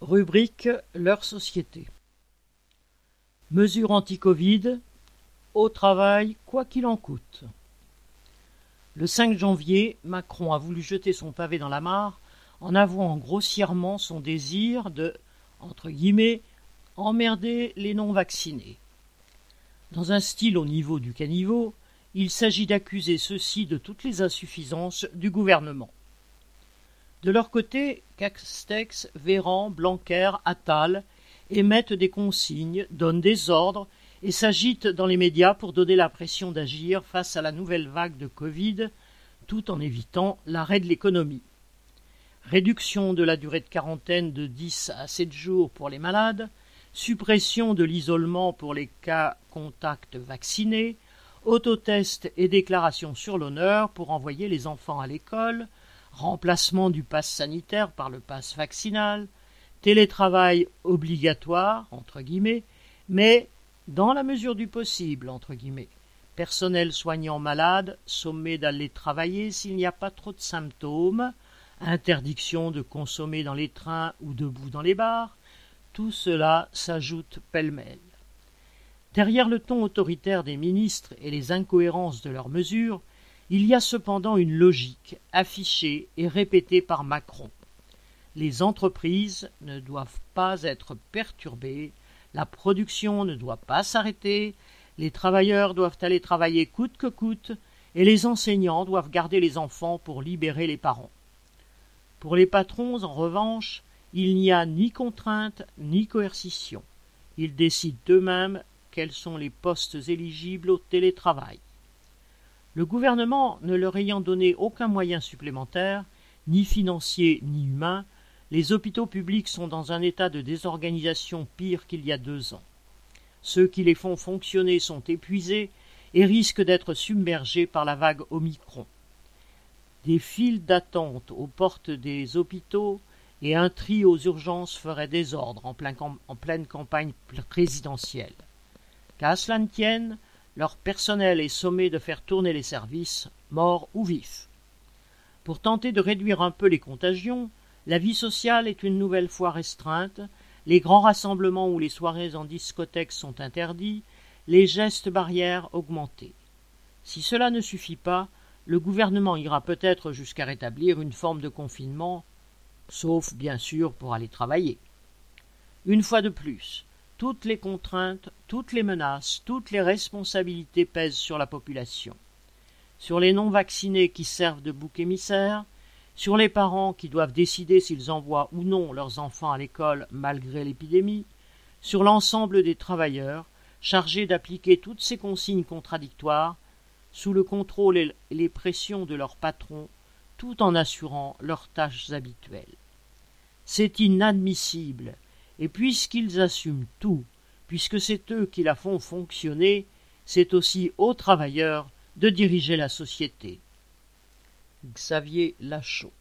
Rubrique Leur société. Mesures anti-Covid. Au travail, quoi qu'il en coûte. Le 5 janvier, Macron a voulu jeter son pavé dans la mare en avouant grossièrement son désir de, entre guillemets, emmerder les non-vaccinés. Dans un style au niveau du caniveau, il s'agit d'accuser ceux-ci de toutes les insuffisances du gouvernement. De leur côté, Castex, Véran, Blanquer, Attal émettent des consignes, donnent des ordres et s'agitent dans les médias pour donner l'impression d'agir face à la nouvelle vague de Covid, tout en évitant l'arrêt de l'économie. Réduction de la durée de quarantaine de 10 à 7 jours pour les malades, suppression de l'isolement pour les cas contacts vaccinés, autotest et déclaration sur l'honneur pour envoyer les enfants à l'école, remplacement du pass sanitaire par le pass vaccinal, télétravail obligatoire, entre guillemets, mais dans la mesure du possible, entre guillemets. Personnel soignant malade, sommé d'aller travailler s'il n'y a pas trop de symptômes, interdiction de consommer dans les trains ou debout dans les bars, tout cela s'ajoute pêle-mêle. Derrière le ton autoritaire des ministres et les incohérences de leurs mesures, il y a cependant une logique affichée et répétée par Macron. Les entreprises ne doivent pas être perturbées, la production ne doit pas s'arrêter, les travailleurs doivent aller travailler coûte que coûte, et les enseignants doivent garder les enfants pour libérer les parents. Pour les patrons, en revanche, il n'y a ni contrainte ni coercition. Ils décident eux-mêmes quels sont les postes éligibles au télétravail. Le gouvernement ne leur ayant donné aucun moyen supplémentaire, ni financier ni humain, les hôpitaux publics sont dans un état de désorganisation pire qu'il y a deux ans. Ceux qui les font fonctionner sont épuisés et risquent d'être submergés par la vague Omicron. Des files d'attente aux portes des hôpitaux et un tri aux urgences feraient désordre en, en pleine campagne présidentielle. Qu'à cela ne tienne, leur personnel est sommé de faire tourner les services, morts ou vifs. Pour tenter de réduire un peu les contagions, la vie sociale est une nouvelle fois restreinte, les grands rassemblements ou les soirées en discothèque sont interdits, les gestes barrières augmentés. Si cela ne suffit pas, le gouvernement ira peut-être jusqu'à rétablir une forme de confinement, sauf bien sûr pour aller travailler. Une fois de plus, toutes les contraintes, toutes les menaces, toutes les responsabilités pèsent sur la population. Sur les non-vaccinés qui servent de bouc émissaire, sur les parents qui doivent décider s'ils envoient ou non leurs enfants à l'école malgré l'épidémie, sur l'ensemble des travailleurs chargés d'appliquer toutes ces consignes contradictoires sous le contrôle et les pressions de leurs patrons tout en assurant leurs tâches habituelles. C'est inadmissible et puisqu'ils assument tout, puisque c'est eux qui la font fonctionner, c'est aussi aux travailleurs de diriger la société. Xavier Lachaud